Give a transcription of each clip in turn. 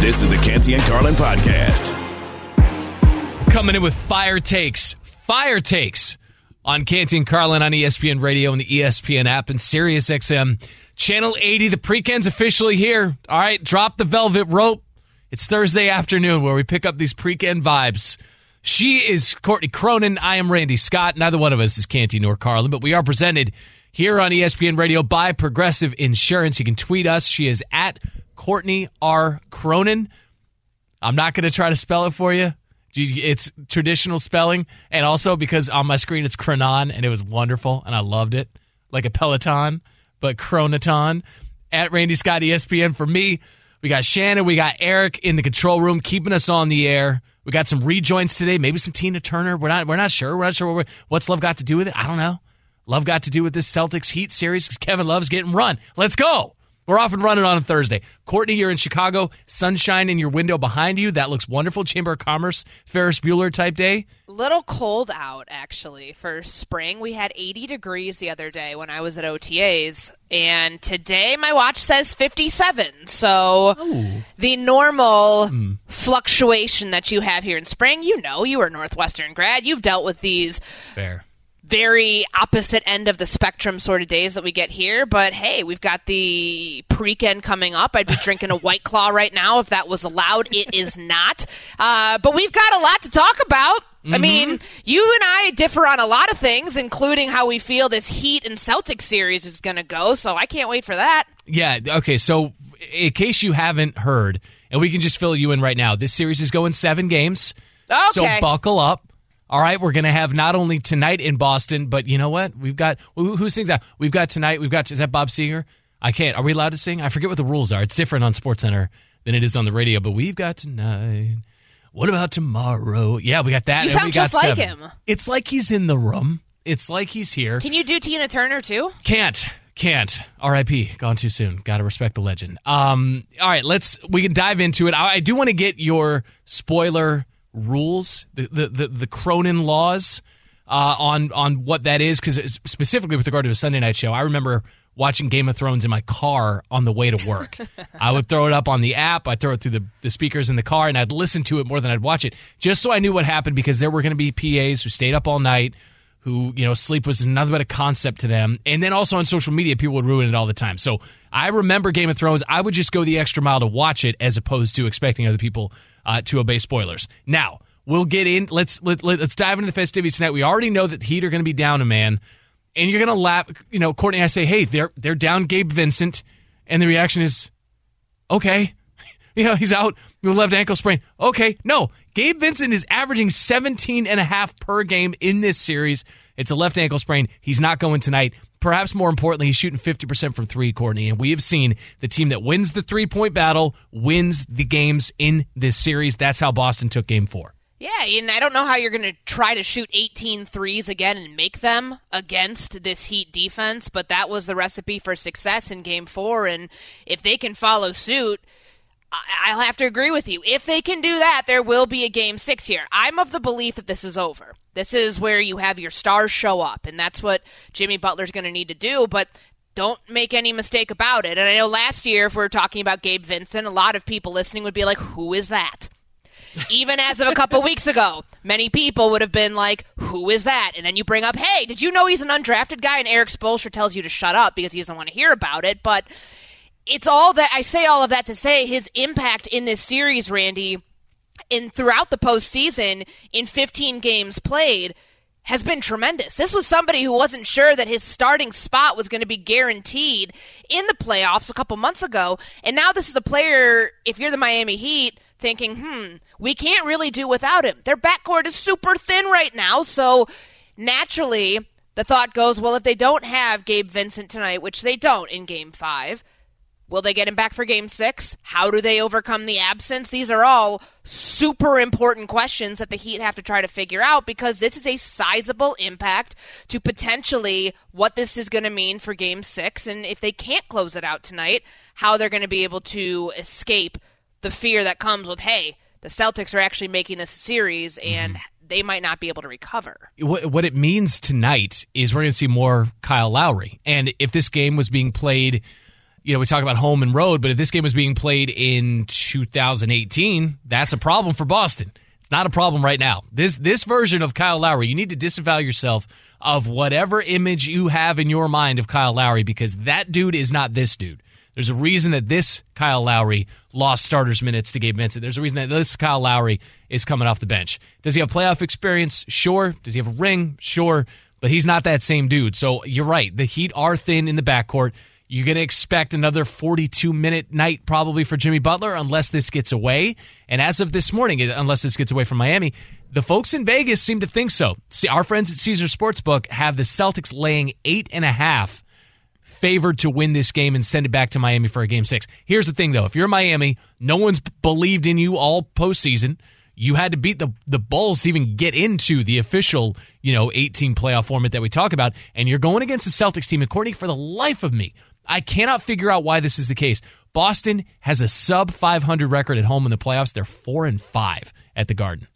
This is the Canty and Carlin podcast. Coming in with fire takes, fire takes on Canty and Carlin on ESPN Radio and the ESPN app and Sirius XM channel 80. The pre-Ken's officially here. All right, drop the velvet rope. It's Thursday afternoon where we pick up these pre-Ken vibes. She is Courtney Cronin. I am Randy Scott. Neither one of us is Canty nor Carlin, but we are presented here on ESPN Radio by Progressive Insurance. You can tweet us. She is at Courtney R. Cronin. I'm not going to try to spell it for you. It's traditional spelling. And also because on my screen it's Cronon and it was wonderful and I loved it. Like a Peloton, but Chronoton. At Randy Scott ESPN for me. We got Shannon, we got Eric in the control room keeping us on the air. We got some rejoins today, maybe some Tina Turner. We're not we're not sure. We're not sure what what's Love got to do with it. I don't know. Love got to do with this Celtics Heat series because Kevin Love's getting run. Let's go. We're off and running on a Thursday. Courtney, you're in Chicago. Sunshine in your window behind you. That looks wonderful. Chamber of Commerce, Ferris Bueller type day. Little cold out actually for spring. We had 80 degrees the other day when I was at OTAs, and today my watch says 57. So oh. the normal hmm. fluctuation that you have here in spring, you know, you are a Northwestern grad. You've dealt with these Fair. Very opposite end of the spectrum sort of days that we get here. But hey, we've got the pre-ken coming up. I'd be drinking a White Claw right now if that was allowed. It is not. Uh, but we've got a lot to talk about. I mean, you and I differ on a lot of things, including how we feel this Heat and Celtics series is going to go. So I can't wait for that. Yeah. Okay. So, in case you haven't heard, and we can just fill you in right now, this series is going seven games. Okay. So buckle up. All right, we're going to have not only tonight in Boston, but you know what? We've got who, who sings that? We've got tonight. We've got is that Bob Seger? I can't. Are we allowed to sing? I forget what the rules are. It's different on SportsCenter than it is on the radio. But we've got tonight. What about tomorrow? Yeah, we got that. You and sound we got just like seven. him. It's like he's in the room. It's like he's here. Can you do Tina Turner too? Can't. Can't. R.I.P. Gone too soon. Got to respect the legend. Um. All right. Let's. We can dive into it. I, I do want to get your spoiler rules, the the the, the Cronin laws, uh, on on what that is, because specifically with regard to a Sunday night show, I remember watching Game of Thrones in my car on the way to work. I would throw it up on the app. I'd throw it through the, the speakers in the car, and I'd listen to it more than I'd watch it, just so I knew what happened, because there were going to be PAs who stayed up all night who you know sleep was another bit of concept to them. And then also on social media people would ruin it all the time. So i remember game of thrones. I would just go the extra mile to watch it as opposed to expecting other people uh, to obey spoilers. Now we'll get in. Let's let, let, let's dive into the festivities tonight. We already know that the heat are going to be down a man. And you're going to laugh you know courtney i say hey they're they're down gabe vincent. And the reaction is okay you know, he's out with a left ankle sprain. Okay, no. Gabe Vincent is averaging 17 and a half per game in this series. It's a left ankle sprain. He's not going tonight. Perhaps more importantly, he's shooting 50% from three, Courtney. And we have seen the team that wins the three point battle wins the games in this series. That's how Boston took game four. Yeah, and I don't know how you're going to try to shoot 18 threes again and make them against this Heat defense, but that was the recipe for success in game four. And if they can follow suit, I'll have to agree with you. If they can do that, there will be a game six here. I'm of the belief that this is over. This is where you have your stars show up, and that's what Jimmy Butler's going to need to do. But don't make any mistake about it. And I know last year, if we were talking about Gabe Vincent, a lot of people listening would be like, who is that? Even as of a couple weeks ago, many people would have been like, Who is that? And then you bring up, Hey, did you know he's an undrafted guy? And Erik Spoelstra tells you to shut up because he doesn't want to hear about it. But it's all that I say all of that to say his impact in this series, Randy, in throughout the postseason in 15 games played has been tremendous. This was somebody who wasn't sure that his starting spot was going to be guaranteed in the playoffs a couple months ago. And now this is a player, if you're the Miami Heat, thinking, hmm, we can't really do without him. Their backcourt is super thin right now. So naturally, the thought goes, well, if they don't have Gabe Vincent tonight, which they don't in game five, Will they get him back for game six? How do they overcome the absence? These are all super important questions that the Heat have to try to figure out because this is a sizable impact to potentially what this is going to mean for game six. And if they can't close it out tonight, how they're going to be able to escape the fear that comes with, hey, the Celtics are actually making this a series and mm-hmm. they might not be able to recover. What, what it means tonight is we're going to see more Kyle Lowry. And if this game was being played you know, we talk about home and road, but if this game was being played in 2018, that's a problem for Boston. It's not a problem right now. This this version of Kyle Lowry, you need to disavow yourself of whatever image you have in your mind of Kyle Lowry because that dude is not this dude. There's a reason that this Kyle Lowry lost starters minutes to Gabe Vincent. There's a reason that this Kyle Lowry is coming off the bench. Does he have playoff experience? Sure. Does he have a ring? Sure. But he's not that same dude. So you're right. The Heat are thin in the backcourt. You're going to expect another 42 minute night probably for Jimmy Butler unless this gets away. And as of this morning, unless this gets away from Miami, the folks in Vegas seem to think so. See, our friends at Caesars Sportsbook have the Celtics laying eight and a half favored to win this game and send it back to Miami for a game six. Here's the thing though, if you're Miami, no one's believed in you all postseason. You had to beat the the Bulls to even get into the official, you know, 18 playoff format that we talk about, and you're going against the Celtics team. And Courtney, for the life of me, I cannot figure out why this is the case. Boston has a sub 500 record at home in the playoffs. They're 4 and 5 at the Garden.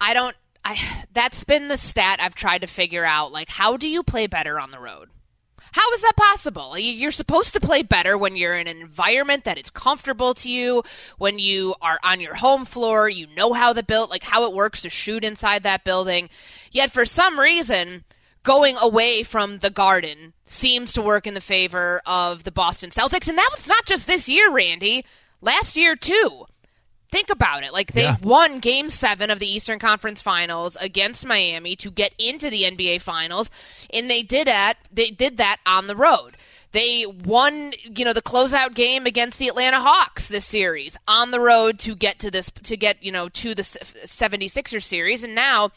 I don't I that's been the stat I've tried to figure out like how do you play better on the road? How is that possible? You're supposed to play better when you're in an environment that is comfortable to you, when you are on your home floor, you know how the built like how it works to shoot inside that building. Yet for some reason, going away from the Garden seems to work in the favor of the Boston Celtics. And that was not just this year, Randy. Last year, too. Think about it. Like, they yeah. won game seven of the Eastern Conference Finals against Miami to get into the NBA Finals. And they did that, they did that on the road. They won, you know, the closeout game against the Atlanta Hawks this series on the road to get to this, to get, you know, to the 76er series. And now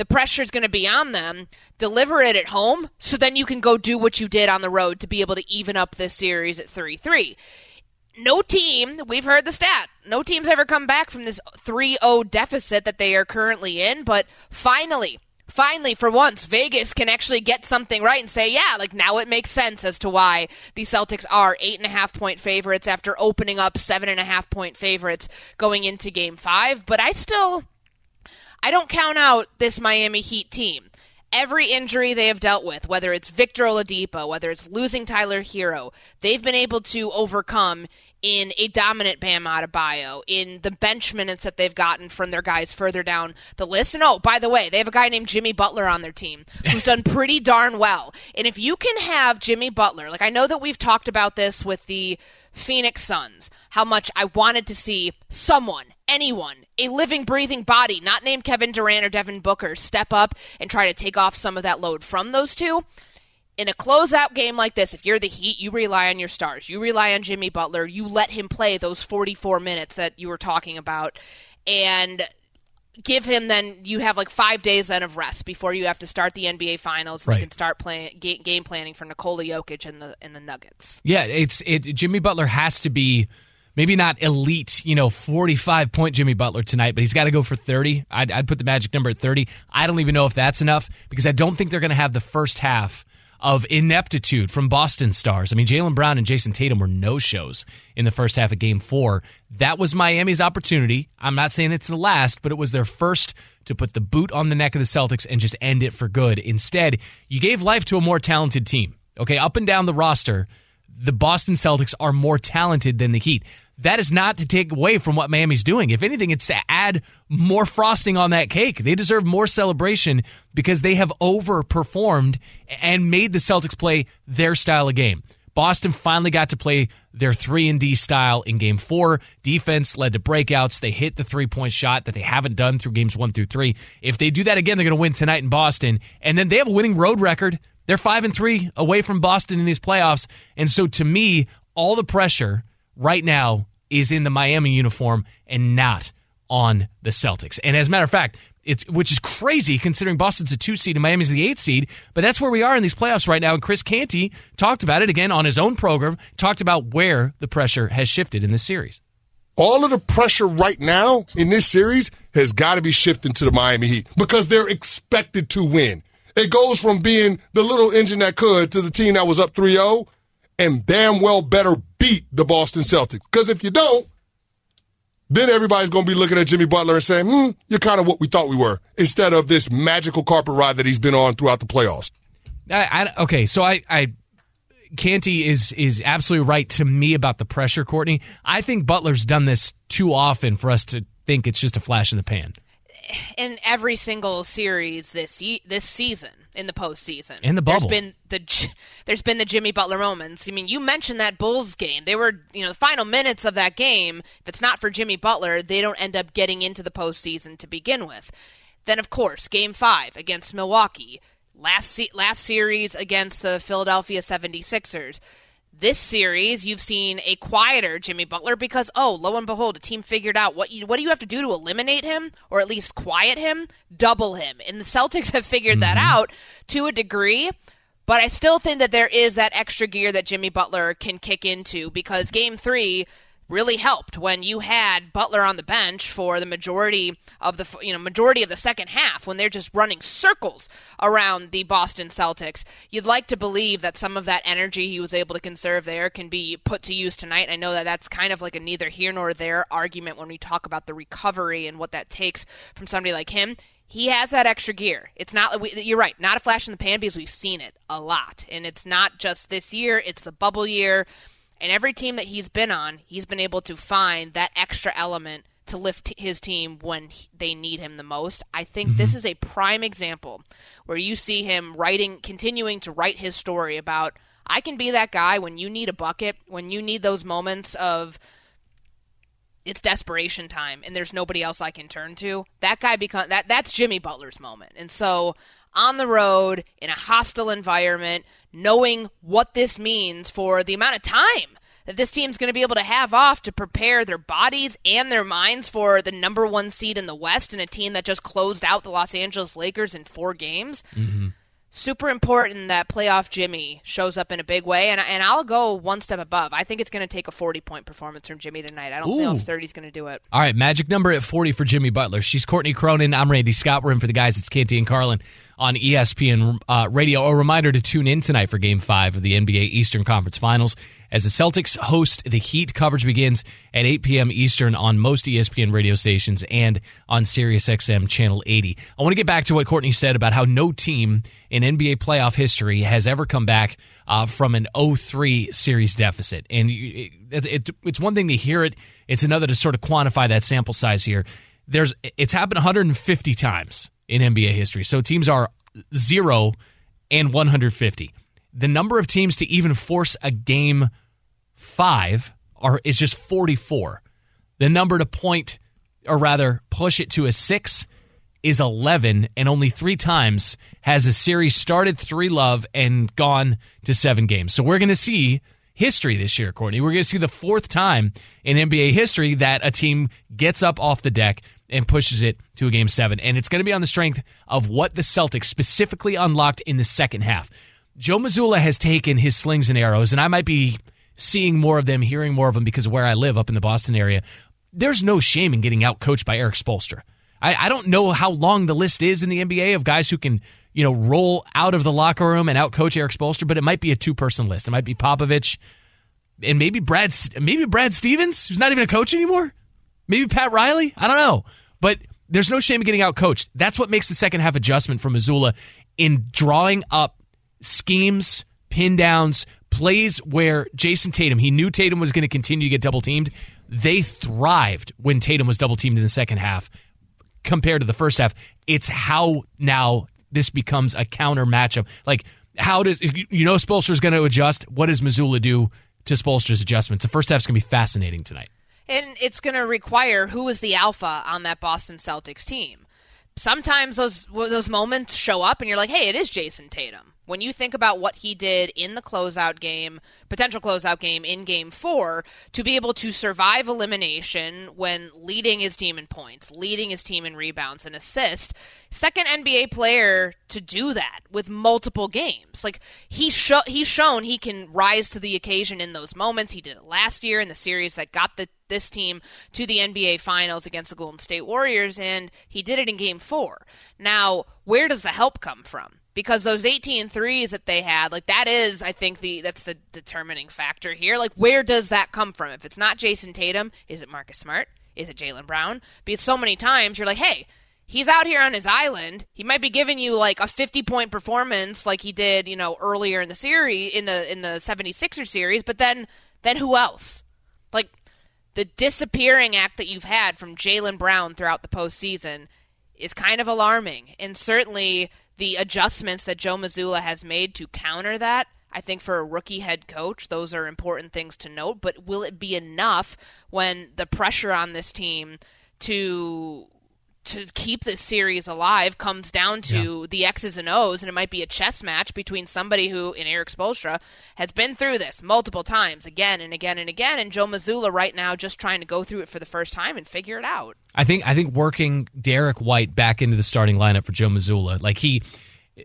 the pressure is going to be on them. Deliver it at home so then you can go do what you did on the road to be able to even up this series at 3 3. No team, we've heard the stat, no team's ever come back from this 3 0 deficit that they are currently in, but finally, finally, for once, Vegas can actually get something right and say, yeah, like now it makes sense as to why the Celtics are eight and a half point favorites after opening up seven and a half point favorites going into game five. But I still, I don't count out this Miami Heat team. Every injury they have dealt with, whether it's Victor Oladipo, whether it's losing Tyler Herro, they've been able to overcome in a dominant Bam Adebayo, in the bench minutes that they've gotten from their guys further down the list. And oh, by the way, they have a guy named Jimmy Butler on their team who's done pretty darn well. And if you can have Jimmy Butler, like I know that we've talked about this with the Phoenix Suns, how much I wanted to see someone, anyone, a living, breathing body, not named Kevin Durant or Devin Booker, step up and try to take off some of that load from those two. In a closeout game like this, if you're the Heat, you rely on your stars. You rely on Jimmy Butler. You let him play those 44 minutes that you were talking about. And give him then you have like five days then of rest before you have to start the NBA Finals and you can start playing game planning for Nikola Jokic and the and the Nuggets. Yeah, it's it. Jimmy Butler has to be maybe not elite, you know, 45 point Jimmy Butler tonight, but he's got to go for 30. I'd, I'd, put the magic number at 30. I don't even know if that's enough because I don't think they're going to have the first half of ineptitude from Boston stars. I mean, Jaylen Brown and Jayson Tatum were no shows in the first half of game four. That was Miami's opportunity. I'm not saying it's the last, but it was their first to put the boot on the neck of the Celtics and just end it for good. Instead, you gave life to a more talented team. Okay, up and down the roster, the Boston Celtics are more talented than the Heat that is not to take away from what Miami's doing. If anything, it's to add more frosting on that cake. They deserve more celebration because they have overperformed and made the Celtics play their style of game. Boston finally got to play their 3 and D style in game 4. Defense led to breakouts. They hit the three-point shot that they haven't done through games 1 through 3. If they do that again, they're going to win tonight in Boston. And then they have a winning road record. They're 5 and 3 away from Boston in these playoffs. And so to me, all the pressure right now is in the Miami uniform and not on the Celtics. And as a matter of fact, It's which is crazy considering Boston's a two seed and Miami's the eight seed. But that's where we are in these playoffs right now. And Chris Canty talked about it again on his own program. Talked about where the pressure has shifted in this series. All of the pressure right now in this series has got to be shifting to the Miami Heat because they're expected to win. It goes from being the little engine that could to the team that was up 3 0 and damn well better beat the Boston Celtics. Because if you don't, then everybody's going to be looking at Jimmy Butler and saying, hmm, you're kind of what we thought we were, instead of this magical carpet ride that he's been on throughout the playoffs. I, I, okay, so I, I Canty is is absolutely right to me about the pressure, Courtney. I think Butler's done this too often for us to think it's just a flash in the pan. In every single series this this season, in the postseason. In the bubble. There's been the there's been the Jimmy Butler moments. I mean, you mentioned that Bulls game. They were, you know, the final minutes of that game. If it's not for Jimmy Butler, they don't end up getting into the postseason to begin with. Then, of course, Game Five against Milwaukee. Last se- last series against the Philadelphia 76ers this series, you've seen a quieter Jimmy Butler because, oh, lo and behold, a team figured out what you what do you have to do to eliminate him or at least quiet him? Double him. And the Celtics have figured mm-hmm. that out to a degree. But I still think that there is that extra gear that Jimmy Butler can kick into because game three, really helped when you had Butler on the bench for the majority of the you know majority of the second half when they're just running circles around the Boston Celtics. You'd like to believe that some of that energy he was able to conserve there can be put to use tonight. I know that that's kind of like a neither here nor there argument when we talk about the recovery and what that takes from somebody like him he has that extra gear. It's not you're right, not a flash in the pan because we've seen it a lot, and it's not just this year; it's the bubble year. And every team that he's been on, he's been able to find that extra element to lift his team when they need him the most. I think mm-hmm. this is a prime example where you see him writing, continuing to write his story about I can be that guy when you need a bucket, when you need those moments of it's desperation time and there's nobody else I can turn to. That guy become that that's Jimmy Butler's moment. And so on the road in a hostile environment, knowing what this means for the amount of time that this team's going to be able to have off to prepare their bodies and their minds for the number one seed in the West and a team that just closed out the Los Angeles Lakers in four games. Mm-hmm super important that playoff Jimmy shows up in a big way, and and I'll go one step above. I think it's going to take a forty point performance from Jimmy tonight. I don't Ooh. know if thirty is going to do it. All right, magic number at forty for Jimmy Butler. She's Courtney Cronin. I'm Randy Scott. We're in for the guys. It's Canty and Carlin on ESPN uh, Radio. A reminder to tune in tonight for Game Five of the NBA Eastern Conference Finals as the Celtics host the Heat. Coverage begins at 8 p.m. Eastern on most ESPN radio stations and on SiriusXM Channel 80. I want to get back to what Courtney said about how no team in NBA playoff history has ever come back uh, from an 0-3 series deficit. And it, it, it's one thing to hear it; it's another to sort of quantify that sample size here. There's it's happened 150 times in NBA history. So teams are zero and 150. The number of teams to even force a game five are is just 44. The number to point, or rather push it to a six, is 11, and only three times has a series started 3 love and gone to seven games. So we're going to see history this year, Courtney. We're going to see the fourth time in NBA history that a team gets up off the deck and pushes it to a game seven. And it's going to be on the strength of what the Celtics specifically unlocked in the second half. Joe Mazzulla has taken his slings and arrows, and I might be seeing more of them, hearing more of them because of where I live up in the Boston area. There's no shame in getting out coached by Erik Spoelstra. I, I don't know how long the list is in the NBA of guys who can, you know, roll out of the locker room and out coach Erik Spoelstra, but it might be a two person list. It might be Popovich and maybe Brad, maybe Brad Stevens, who's not even a coach anymore. Maybe Pat Riley. I don't know, but there's no shame in getting out coached. That's what makes the second half adjustment from Mazzulla in drawing up schemes, pin downs, plays where Jayson Tatum, he knew Tatum was going to continue to get double teamed. They thrived when Tatum was double teamed in the second half compared to the first half. It's how now this becomes a counter matchup. Like, how does, you know, Spoelstra's going to adjust. What does Mazzulla do to Spoelstra's adjustments? The first half's going to be fascinating tonight. And it's going to require who is the alpha on that Boston Celtics team sometimes those those moments show up and you're like, hey, it is Jayson Tatum. When you think about what he did in the closeout game, potential closeout game in game four, to be able to survive elimination when leading his team in points, leading his team in rebounds and assists, second NBA player to do that with multiple games. Like he's sho- he's shown he can rise to the occasion in those moments. He did it last year in the series that got the this team to the NBA Finals against the Golden State Warriors, and he did it in Game Four. Now, where does the help come from? Because those 18 threes that they had like that is i think the that's the determining factor here. Like where does that come from? If it's not jayson tatum is it marcus smart? Is it jaylen brown? Because so many times you're like hey he's out here on his island. He might be giving you like a 50 point performance like he did you know earlier in the series in the in the 76er series but then then who else? Like the disappearing act that you've had from jaylen brown throughout the postseason is kind of alarming. And certainly the adjustments that Joe Mazzulla has made to counter that. I think for a rookie head coach, those are important things to note. But will it be enough when the pressure on this team to to keep this series alive comes down to yeah. the X's and O's, and it might be a chess match between somebody who, in Erik Spoelstra, has been through this multiple times, again and again and again, and Joe Mazzulla right now just trying to go through it for the first time and figure it out. I think I think working Derrick White back into the starting lineup for Joe Mazzulla, like he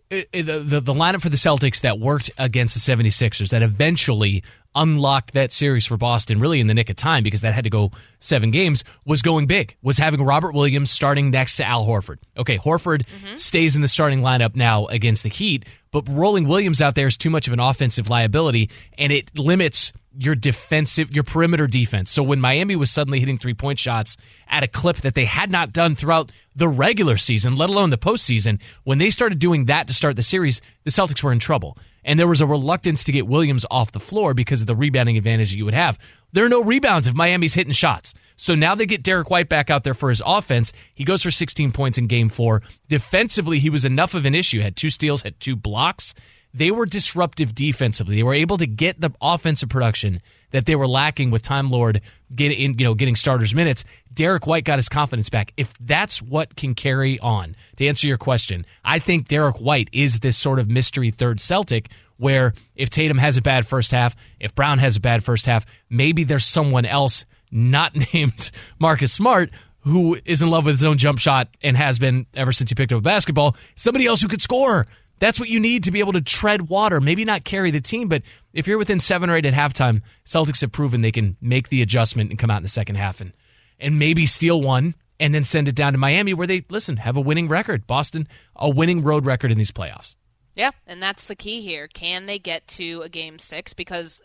the, the, the lineup for the Celtics that worked against the 76ers that eventually unlocked that series for Boston really in the nick of time because that had to go seven games was going big was having Robert Williams starting next to Al Horford. Okay, Horford mm-hmm. stays in the starting lineup now against the Heat, but rolling Williams out there is too much of an offensive liability and it limits your defensive, your perimeter defense. So when Miami was suddenly hitting three point shots at a clip that they had not done throughout the regular season, let alone the postseason, when they started doing that to start the series, the Celtics were in trouble. And there was a reluctance to get Williams off the floor because of the rebounding advantage you would have. There are no rebounds if Miami's hitting shots. So now they get Derrick White back out there for his offense. He goes for 16 points in game four. Defensively, he was enough of an issue. Had two steals, had two blocks they were disruptive defensively. They were able to get the offensive production that they were lacking with Time Lord getting you know getting starters minutes. Derrick White got his confidence back. If that's what can carry on, to answer your question, I think Derrick White is this sort of mystery third Celtic where if Tatum has a bad first half, if Brown has a bad first half, maybe there's someone else not named Marcus Smart who is in love with his own jump shot and has been ever since he picked up a basketball. Somebody else who could score that's what you need to be able to tread water. Maybe not carry the team, but if you're within seven or eight at halftime, Celtics have proven they can make the adjustment and come out in the second half and and maybe steal one and then send it down to Miami where they listen have a winning record. Boston a winning road record in these playoffs. Yeah, and that's the key here. Can they get to a game six? Because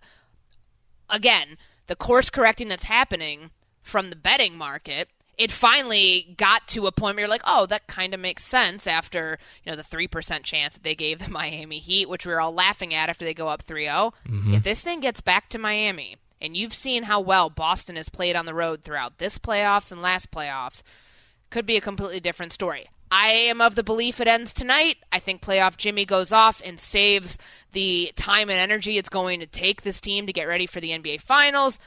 again, the course correcting that's happening from the betting market it finally got to a point where you're like, oh, that kind of makes sense after you know the three percent chance that they gave the Miami Heat, which we were all laughing at after they go up 3-0. Mm-hmm. If this thing gets back to Miami, and you've seen how well Boston has played on the road throughout this playoffs and last playoffs, could be a completely different story. I am of the belief it ends tonight. I think playoff Jimmy goes off and saves the time and energy it's going to take this team to get ready for the NBA Finals.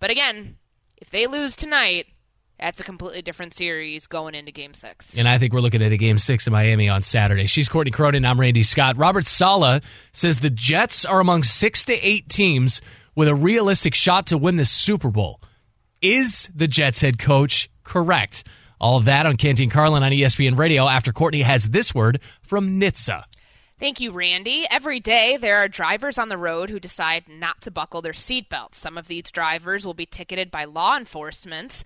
But again, if they lose tonight, that's a completely different series going into game six. And I think we're looking at a game six in Miami on Saturday. She's Courtney Cronin. I'm Randy Scott. Robert Saleh says the Jets are among six to eight teams with a realistic shot to win the Super Bowl. Is the Jets head coach correct? All of that on Canty and Carlin on ESPN Radio after Courtney has this word from NHTSA. Thank you, Randy. Every day there are drivers on the road who decide not to buckle their seatbelts. Some of these drivers will be ticketed by law enforcement.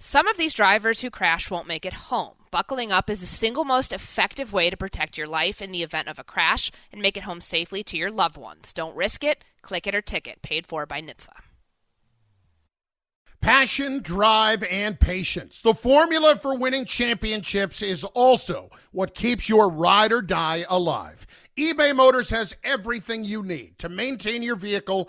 Some of these drivers who crash won't make it home. Buckling up is the single most effective way to protect your life in the event of a crash and make it home safely to your loved ones. Don't risk it. Click it or ticket. Paid for by NHTSA. Passion, drive, and patience. The formula for winning championships is also what keeps your ride or die alive. eBay Motors has everything you need to maintain your vehicle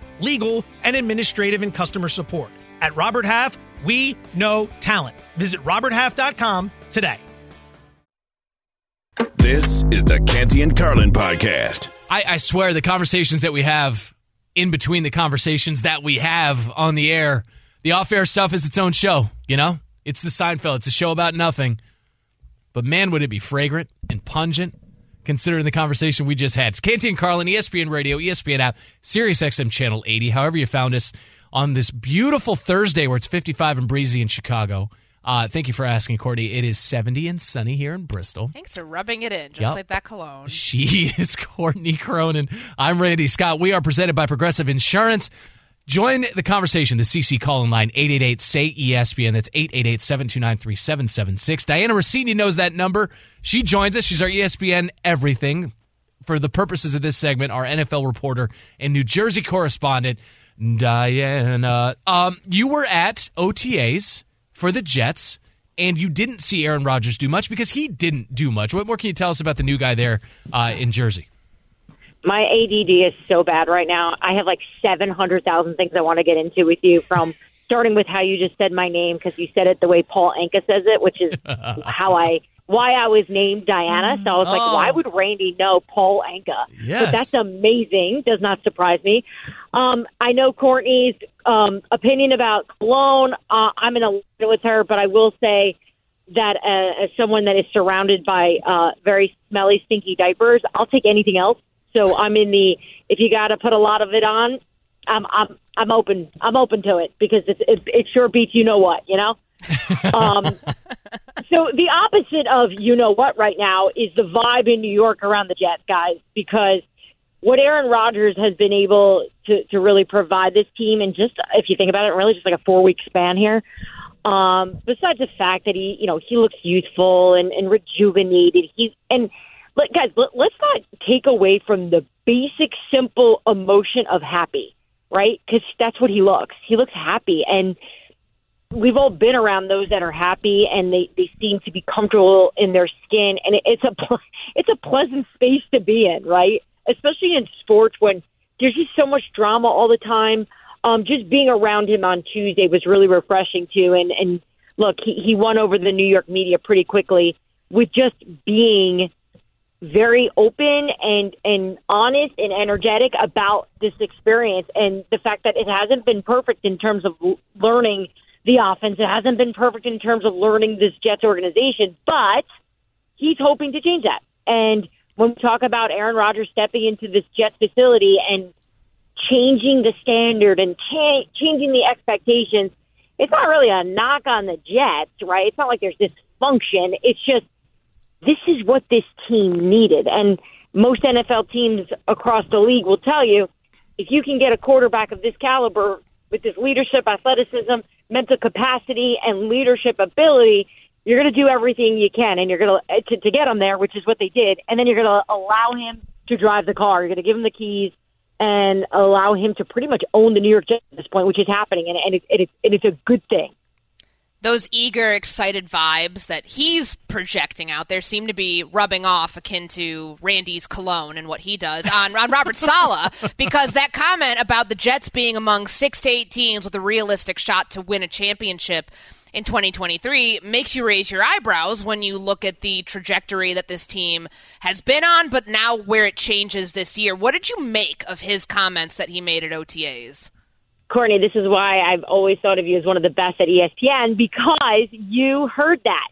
legal, and administrative and customer support. At Robert Half, we know talent. Visit RobertHalf.com today. This is the Canty and Carlin podcast. I, I swear the conversations that we have in between the conversations that we have on the air, the off air stuff is its own show, you know? It's the Seinfeld. It's a show about nothing. But man, would it be fragrant and pungent considering the conversation we just had. It's Canty and Carlin, ESPN Radio, ESPN app, Sirius XM Channel 80. However you found us on this beautiful Thursday where it's 55 and breezy in Chicago. Uh, thank you for asking, Courtney. It is 70 and sunny here in Bristol. Thanks for rubbing it in, just Yep. like that cologne. She is Courtney Cronin. I'm Randy Scott. We are presented by Progressive Insurance. Join the conversation, the CC call in line, 888 say ESPN. That's 888 729 3776. Dianna Russini knows that number. She joins us. She's our ESPN everything. For the purposes of this segment, our NFL reporter and New Jersey correspondent, Diana. Um, you were at OTAs for the Jets, and you didn't see Aaron Rodgers do much because he didn't do much. What more can you tell us about the new guy there uh, in Jersey? My ADD is so bad right now. I have like 700,000 things I want to get into with you from starting with how you just said my name because you said it the way Paul Anka says it, which is how I why I was named Dianna. So I was like, Oh. why would Randy know Paul Anka? Yes. But that's amazing. Does not surprise me. Um, I know Courtney's um, opinion about cologne. Uh, I'm in alignment with her, but I will say that uh, as someone that is surrounded by uh, very smelly, stinky diapers, I'll take anything else. So I'm in the if you got to put a lot of it on, I'm I'm I'm open. I'm open to it because it it, it sure beats you know what you know. um, so the opposite of you know what right now is the vibe in New York around the Jets guys because what Aaron Rodgers has been able to to really provide this team and just if you think about it, really just like a four week span here. Um, besides the fact that he, you know, he looks youthful and, and rejuvenated. He and but guys, let, let's not take away from the basic, simple emotion of happy, right? Because that's what he looks. He looks happy, and we've all been around those that are happy, and they they seem to be comfortable in their skin, and it, it's a it's a pleasant space to be in, right? Especially in sports when there's just so much drama all the time. Um, just being around him on Tuesday was really refreshing too, and and look, he he won over the New York media pretty quickly with just being very open and and honest and energetic about this experience and the fact that it hasn't been perfect in terms of learning the offense. It hasn't been perfect in terms of learning this Jets organization, but he's hoping to change that. And when we talk about Aaron Rodgers stepping into this Jets facility and changing the standard and cha- changing the expectations, it's not really a knock on the Jets, right? It's not like there's dysfunction. It's just this is what this team needed. And most NFL teams across the league will tell you if you can get a quarterback of this caliber with this leadership, athleticism, mental capacity, and leadership ability, you're going to do everything you can, and you're going to, uh, to to get him there, which is what they did, and then you're going to allow him to drive the car. You're going to give him the keys and allow him to pretty much own the New York Jets at this point, which is happening, and, and, it, it, and it's a good thing those eager, excited vibes that he's projecting out there seem to be rubbing off akin to Randy's cologne and what he does on, on Robert Saleh because that comment about the Jets being among six to eight teams with a realistic shot to win a championship in 2023 makes you raise your eyebrows when you look at the trajectory that this team has been on, but now where it changes this year. What did you make of his comments that he made at OTAs? Courtney, this is why I've always thought of you as one of the best at ESPN because you heard that.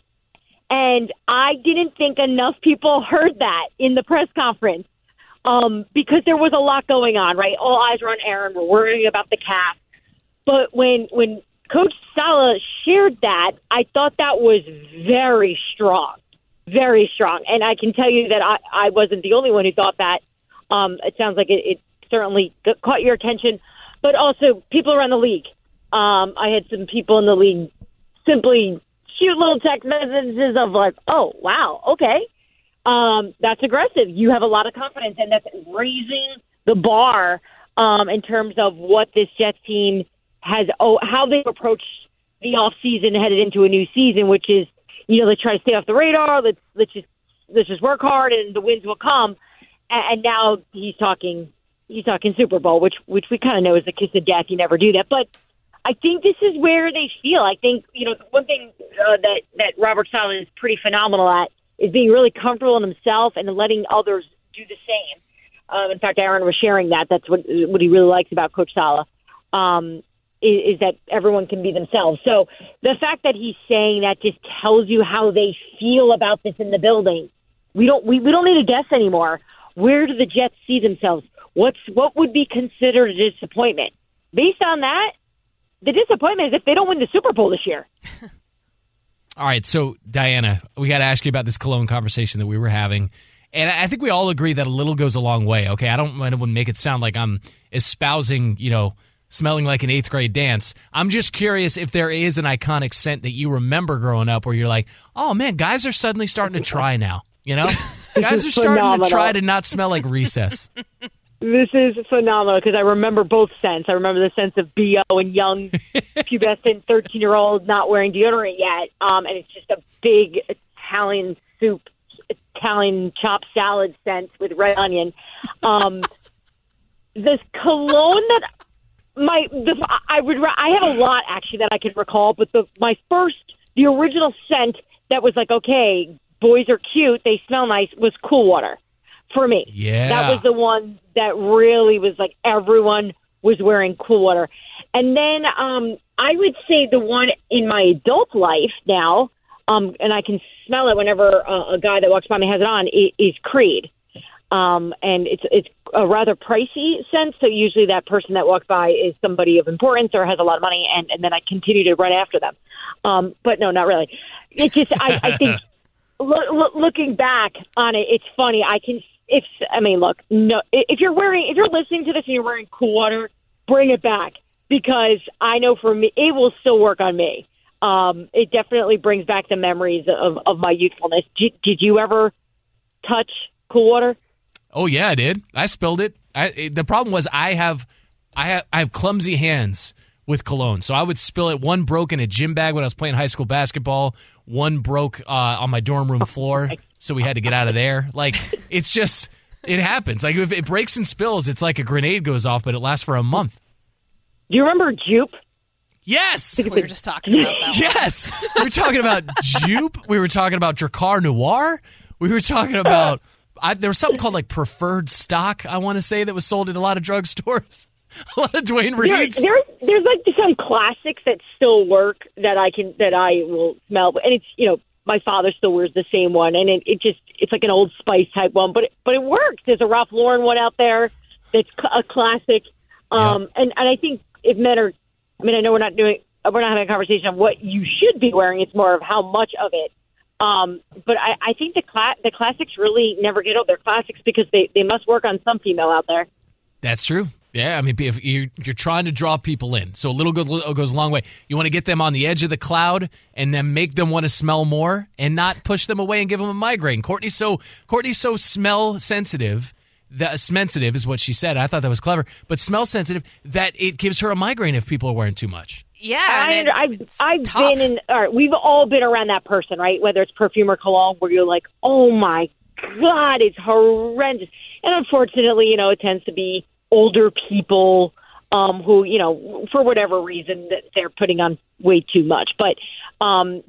And I didn't think enough people heard that in the press conference um, because there was a lot going on, right? All eyes were on Aaron. We're worrying about the cap. But when when Coach Saleh shared that, I thought that was very strong, very strong. And I can tell you that I, I wasn't the only one who thought that. Um, it sounds like it, it certainly caught your attention but also people around the league. Um, I had some people in the league simply shoot little text messages of like, "Oh, wow, okay, um, that's aggressive. You have a lot of confidence, and that's raising the bar um, in terms of what this Jets team has. Oh, how they approach the off season headed into a new season, which is you know let's try to stay off the radar. Let's let's just let's just work hard, and the wins will come. And, and now he's talking he's talking Super Bowl, which which we kind of know is the kiss of death. You never do that, but I think this is where they feel. I think you know one thing uh, that that Robert Saleh is pretty phenomenal at is being really comfortable in himself and letting others do the same. Um, in fact, Aaron was sharing that. That's what what he really likes about Coach Saleh. Um, is, is that everyone can be themselves. So the fact that he's saying that just tells you how they feel about this in the building. We don't we, we don't need to guess anymore. Where do the Jets see themselves? What's what would be considered a disappointment? Based on that, the disappointment is if they don't win the Super Bowl this year. all right, so Dianna, we got to ask you about this cologne conversation that we were having. And I think we all agree that a little goes a long way. Okay, I don't want to make it sound like I'm espousing, you know, smelling like an eighth grade dance. I'm just curious if there is an iconic scent that you remember growing up where you're like, oh man, guys are suddenly starting to try now. You know, guys are starting Phenomenal. to try to not smell like recess. This is phenomenal because I remember both scents. I remember the sense of BO and young, pubescent 13 year old not wearing deodorant yet. Um, and it's just a big Italian soup, Italian chopped salad scent with red onion. Um, this cologne that my, the, I would, I have a lot actually that I can recall, but the, my first, the original scent that was like, okay, boys are cute, they smell nice was cool water for me. Yeah. That was the one that really was like everyone was wearing cool water. And then um I would say the one in my adult life now, um, and I can smell it whenever uh, a guy that walks by me has it on, is, is Creed. Um, and it's it's a rather pricey scent, so usually that person that walks by is somebody of importance or has a lot of money, and, and then I continue to run after them. Um, but no, not really. It's just I, I think lo- lo- looking back on it, it's funny. I can if I mean, look, no, if you're wearing, if you're listening to this and you're wearing cool water, bring it back because I know for me, it will still work on me. Um, it definitely brings back the memories of, of my youthfulness. Did, did you ever touch cool water? Oh yeah, I did. I spilled it. I, it- the problem was I have, I have, I have clumsy hands with cologne, so I would spill it. One broke in a gym bag when I was playing high school basketball. One broke uh, on my dorm room floor, so we had to get out of there. Like it's just, it happens. Like if it breaks and spills, it's like a grenade goes off, but it lasts for a month. Do you remember Joop? Yes. We were just talking about that. Yes, we were talking about Joop. We were talking about Drakkar Noir. We were talking about I, there was something called like preferred stock. I want to say that was sold in a lot of drugstores. a lot of Dwayne There, Reeds. there's there's like some classics that still work that I can that I will smell, and it's you know my father still wears the same one, and it, it just it's like an Old Spice type one, but it, but it works. There's a Ralph Lauren one out there that's a classic, um, and and I think if men are, I mean I know we're not doing we're not having a conversation on what you should be wearing. It's more of how much of it. Um, but I, I think the cla- the classics really never get old. They're classics because they, they must work on some female out there. That's true. Yeah, I mean, if you're, you're trying to draw people in, so a little go, goes a long way. You want to get them on the edge of the cloud and then make them want to smell more and not push them away and give them a migraine. Courtney's so Courtney's so smell sensitive. That sensitive is what she said. I thought that was clever, but smell sensitive that it gives her a migraine if people are wearing too much. Yeah, I, it, I've I've tough. been in. All right, we've all been around that person, right? Whether it's perfume or cologne, where you're like, oh my god, it's horrendous. And unfortunately, you know, it tends to be older people um, who, you know, for whatever reason, that they're putting on way too much. But um,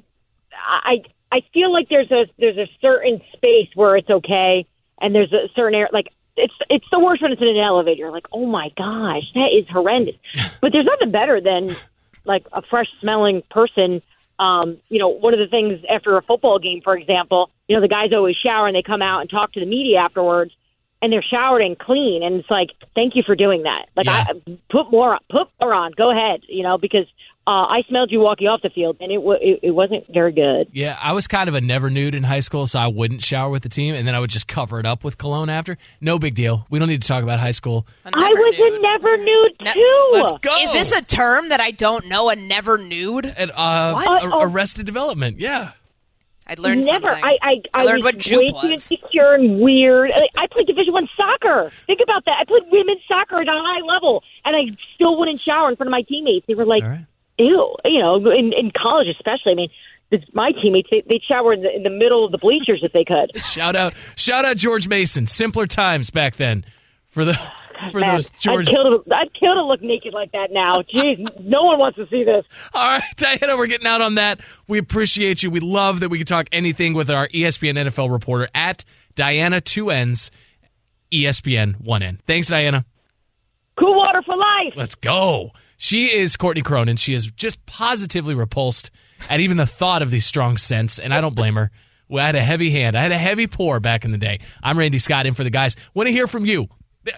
I I feel like there's a there's a certain space where it's okay, and there's a certain area like. It's it's the worst when it's in an elevator. Like, oh my gosh, that is horrendous. but there's nothing better than like a fresh smelling person. Um, you know, one of the things after a football game, for example, you know, the guys always shower and they come out and talk to the media afterwards and they're showered and clean. And it's like, thank you for doing that. Like, Yeah. I put more, put more on. Go ahead, you know, because uh, I smelled you walking off the field and it, w- it it wasn't very good. Yeah, I was kind of a never nude in high school, so I wouldn't shower with the team, and then I would just cover it up with cologne after. No big deal. We don't need to talk about high school. I was nude. a never nude Ne- too. Let's go. Is this a term that I don't know? A never nude? And, uh, What? Ar- Oh. Arrested Development? Yeah. I learned Never. something. I I, I I, learned was what Joop way too was. insecure and weird. I, I played Division One soccer. Think about that. I played women's soccer at a high level, and I still wouldn't shower in front of my teammates. They were like, All right. "Ew," you know, in, in college especially. I mean, my teammates they they'd shower in the, in the middle of the bleachers if they could. Shout out, shout out George Mason. Simpler times back then for the for Man, those George. I'd kill to I'd kill to look naked like that now. Jeez, no one wants to see this. All right, Dianna, we're getting out on that. We appreciate you. We love that we can talk anything with our ESPN NFL reporter at Dianna two N's, E ESPN one N. Thanks, Dianna. Cool water for life. Let's go. She is Courtney Cronin. She is just positively repulsed at even the thought of these strong scents, and I don't blame her. Well, I had a heavy hand. I had a heavy pour back in the day. I'm Randy Scott in for the guys. Want to hear from you?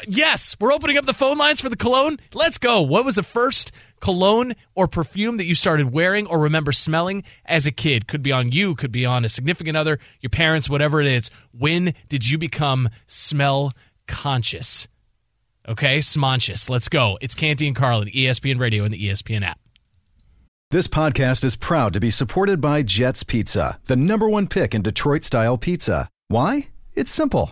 Yes, we're opening up the phone lines for the cologne. Let's go. What was the first cologne or perfume that you started wearing or remember smelling as a kid? Could be on you, could be on a significant other, your parents, whatever it is. When did you become smell conscious? Okay, smontious. Let's go. It's Canty and Carlin, ESPN Radio and the ESPN app. This podcast is proud to be supported by Jets Pizza, the number one pick in Detroit style pizza. Why? It's simple.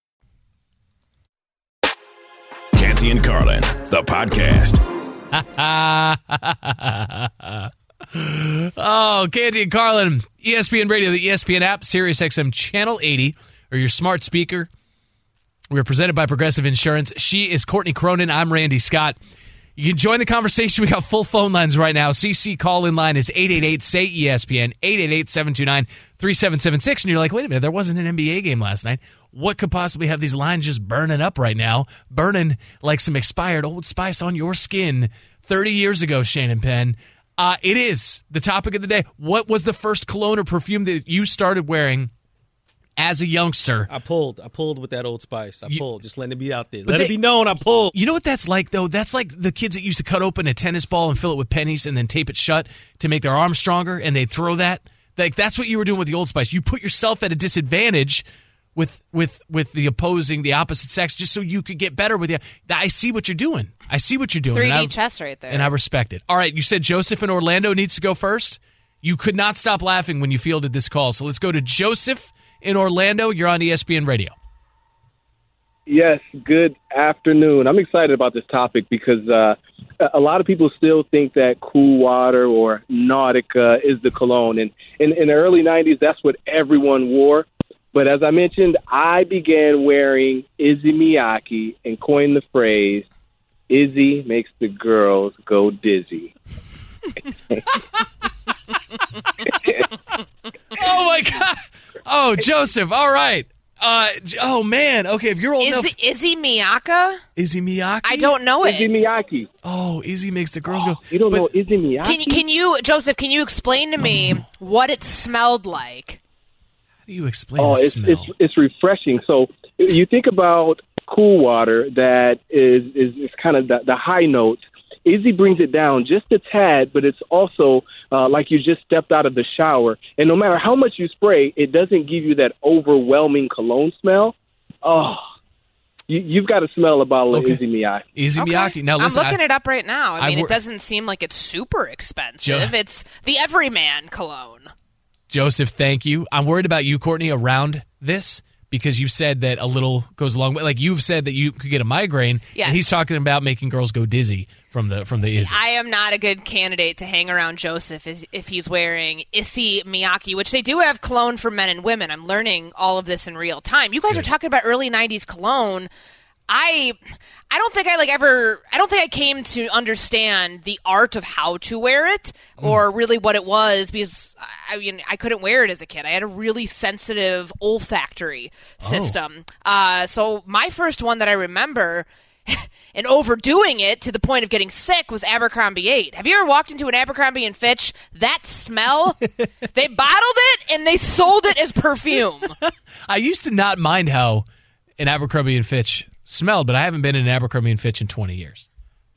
Canty and Carlin, the podcast. oh, Canty and Carlin, ESPN Radio, the ESPN app, Sirius XM Channel 80, or your smart speaker. We're presented by Progressive Insurance. She is Courtney Cronin. I'm Randy Scott. You can join the conversation. We got full phone lines right now. CC call in line is 888 say ESPN, 888 729 3776. And you're like, wait a minute, there wasn't an NBA game last night. What could possibly have these lines just burning up right now? Burning like some expired Old Spice on your skin 30 years ago, Shannon Penn. Uh, it is the topic of the day. What was the first cologne or perfume that you started wearing as a youngster. I pulled. I pulled with that Old Spice. I You- pulled. Just letting it be out there. Let they- it be known. I pulled. You know what that's like though? That's like the kids that used to cut open a tennis ball and fill it with pennies and then tape it shut to make their arms stronger and they'd throw that. Like that's what you were doing with the Old Spice. You put yourself at a disadvantage with with with the opposing the opposite sex just so you could get better with you. I see what you're doing. I see what you're doing. 3D and I- chess right there. And I respect it. All right, you said Joseph in Orlando needs to go first. You could not stop laughing when you fielded this call. So let's go to Joseph in Orlando. You're on ESPN Radio. Yes, good afternoon. I'm excited about this topic because uh, a lot of people still think that Cool Water or Nautica is the cologne. And in, in the early 90s, that's what everyone wore. But as I mentioned, I began wearing Izzy Miyake and coined the phrase, Izzy makes the girls go dizzy. Oh my god. Oh, Joseph. All right. Uh, oh man. Okay, if you're old Is enough, it Izzy Miyaka? Izzy Miyake. I don't know it. Izzy Miyake. Oh, Izzy makes the girls go. You don't know Izzy Miyake? Can you, can you, Joseph? Can you explain to me what it smelled like? How do you explain Oh, the it's, smell? it's it's refreshing. So you think about cool water that is is, is kind of the, the high notes. Izzy brings it down just a tad, but it's also uh, like you just stepped out of the shower. And no matter how much you spray, it doesn't give you that overwhelming cologne smell. Oh, you, you've got to smell a bottle Okay. of Izzy Miyake. Izzy Miyake. Now listen, I'm looking I, it up right now. I I mean, wor- it doesn't seem like it's super expensive. Jo- it's the everyman cologne. Joseph, thank you. I'm worried about you, Courtney, around this because you've said that a little goes a long way. Like you've said that you could get a migraine, Yes. and he's talking about making girls go dizzy from the from the Izzy. I am not a good candidate to hang around Joseph if, if he's wearing Issey Miyake, which they do have cologne for men and women. I'm learning all of this in real time. You guys are talking about early '90s cologne. I I don't think I like ever I don't think I came to understand the art of how to wear it or really what it was because I mean I couldn't wear it as a kid. I had a really sensitive olfactory system. Uh, so my first one that I remember and overdoing it to the point of getting sick was Abercrombie 8. Have you ever walked into an Abercrombie and Fitch? That smell, they bottled it and they sold it as perfume. I used to not mind how an Abercrombie and Fitch smelled, but I haven't been in an Abercrombie and Fitch in 20 years.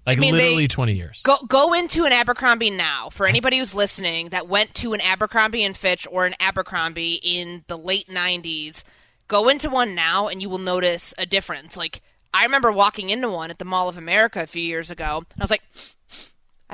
Like I mean, they- literally 20 years. Go go into an Abercrombie now. For anybody who's listening that went to an Abercrombie and Fitch or an Abercrombie in the late '90s, go into one now and you will notice a difference. Like I remember walking into one at the Mall of America a few years ago, and I was like.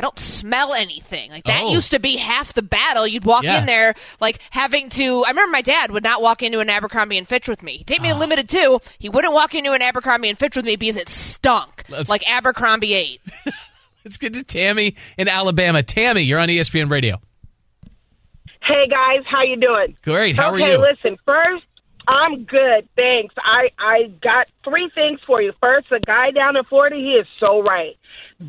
I don't smell anything. Like that Oh. used to be half the battle. You'd walk Yeah. in there like having to. I remember my dad would not walk into an Abercrombie and Fitch with me. He'd take me ah. to Limited Too. He wouldn't walk into an Abercrombie and Fitch with me because it stunk Let's- like Abercrombie eight. Let's get to Tammy in Alabama. Tammy, you're on ESPN Radio. Hey guys, how you doing? Great. How okay, are you? Okay, listen. First, I'm good, thanks. I I got three things for you. First, the guy down in Florida, he is so right.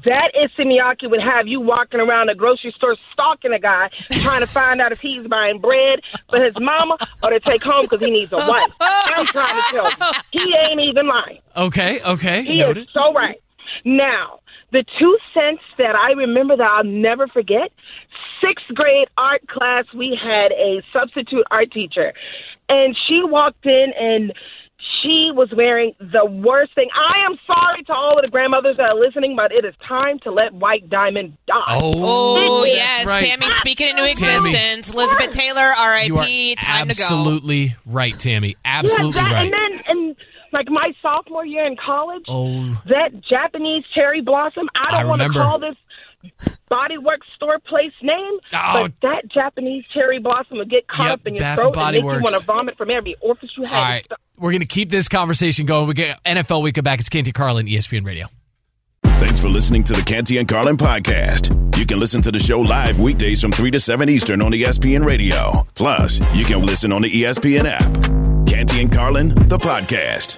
That Issey Miyake would have you walking around the grocery store stalking a guy, trying to find out if he's buying bread for his mama or to take home because he needs a wife. I'm trying to tell you, he ain't even lying. Okay, okay. He Noted. is so right. Now, the two cents that I remember that I'll never forget, sixth grade art class, we had a substitute art teacher. And she walked in and she was wearing the worst thing. I am sorry to all of the grandmothers that are listening, but it is time to let White Diamond die. Oh, oh It is yes, right. Tammy speaking into Tammy. existence. Elizabeth Taylor, R.I.P. Time to go. absolutely right, Tammy. Absolutely yeah, that, right. And then, and like my sophomore year in college, oh, that Japanese cherry blossom. I I don't want to call this bodywork store place name, Oh. but that Japanese cherry blossom would get caught Yep, up in your Bath throat and Body and make you want to vomit from every orifice you have. all right. We're going to keep this conversation going. We get NFL Week back. It's Canty Carlin, ESPN Radio. Thanks for listening to the Canty and Carlin podcast. You can listen to the show live weekdays from 3 to 7 Eastern on ESPN Radio. Plus, you can listen on the ESPN app. Canty and Carlin, the podcast.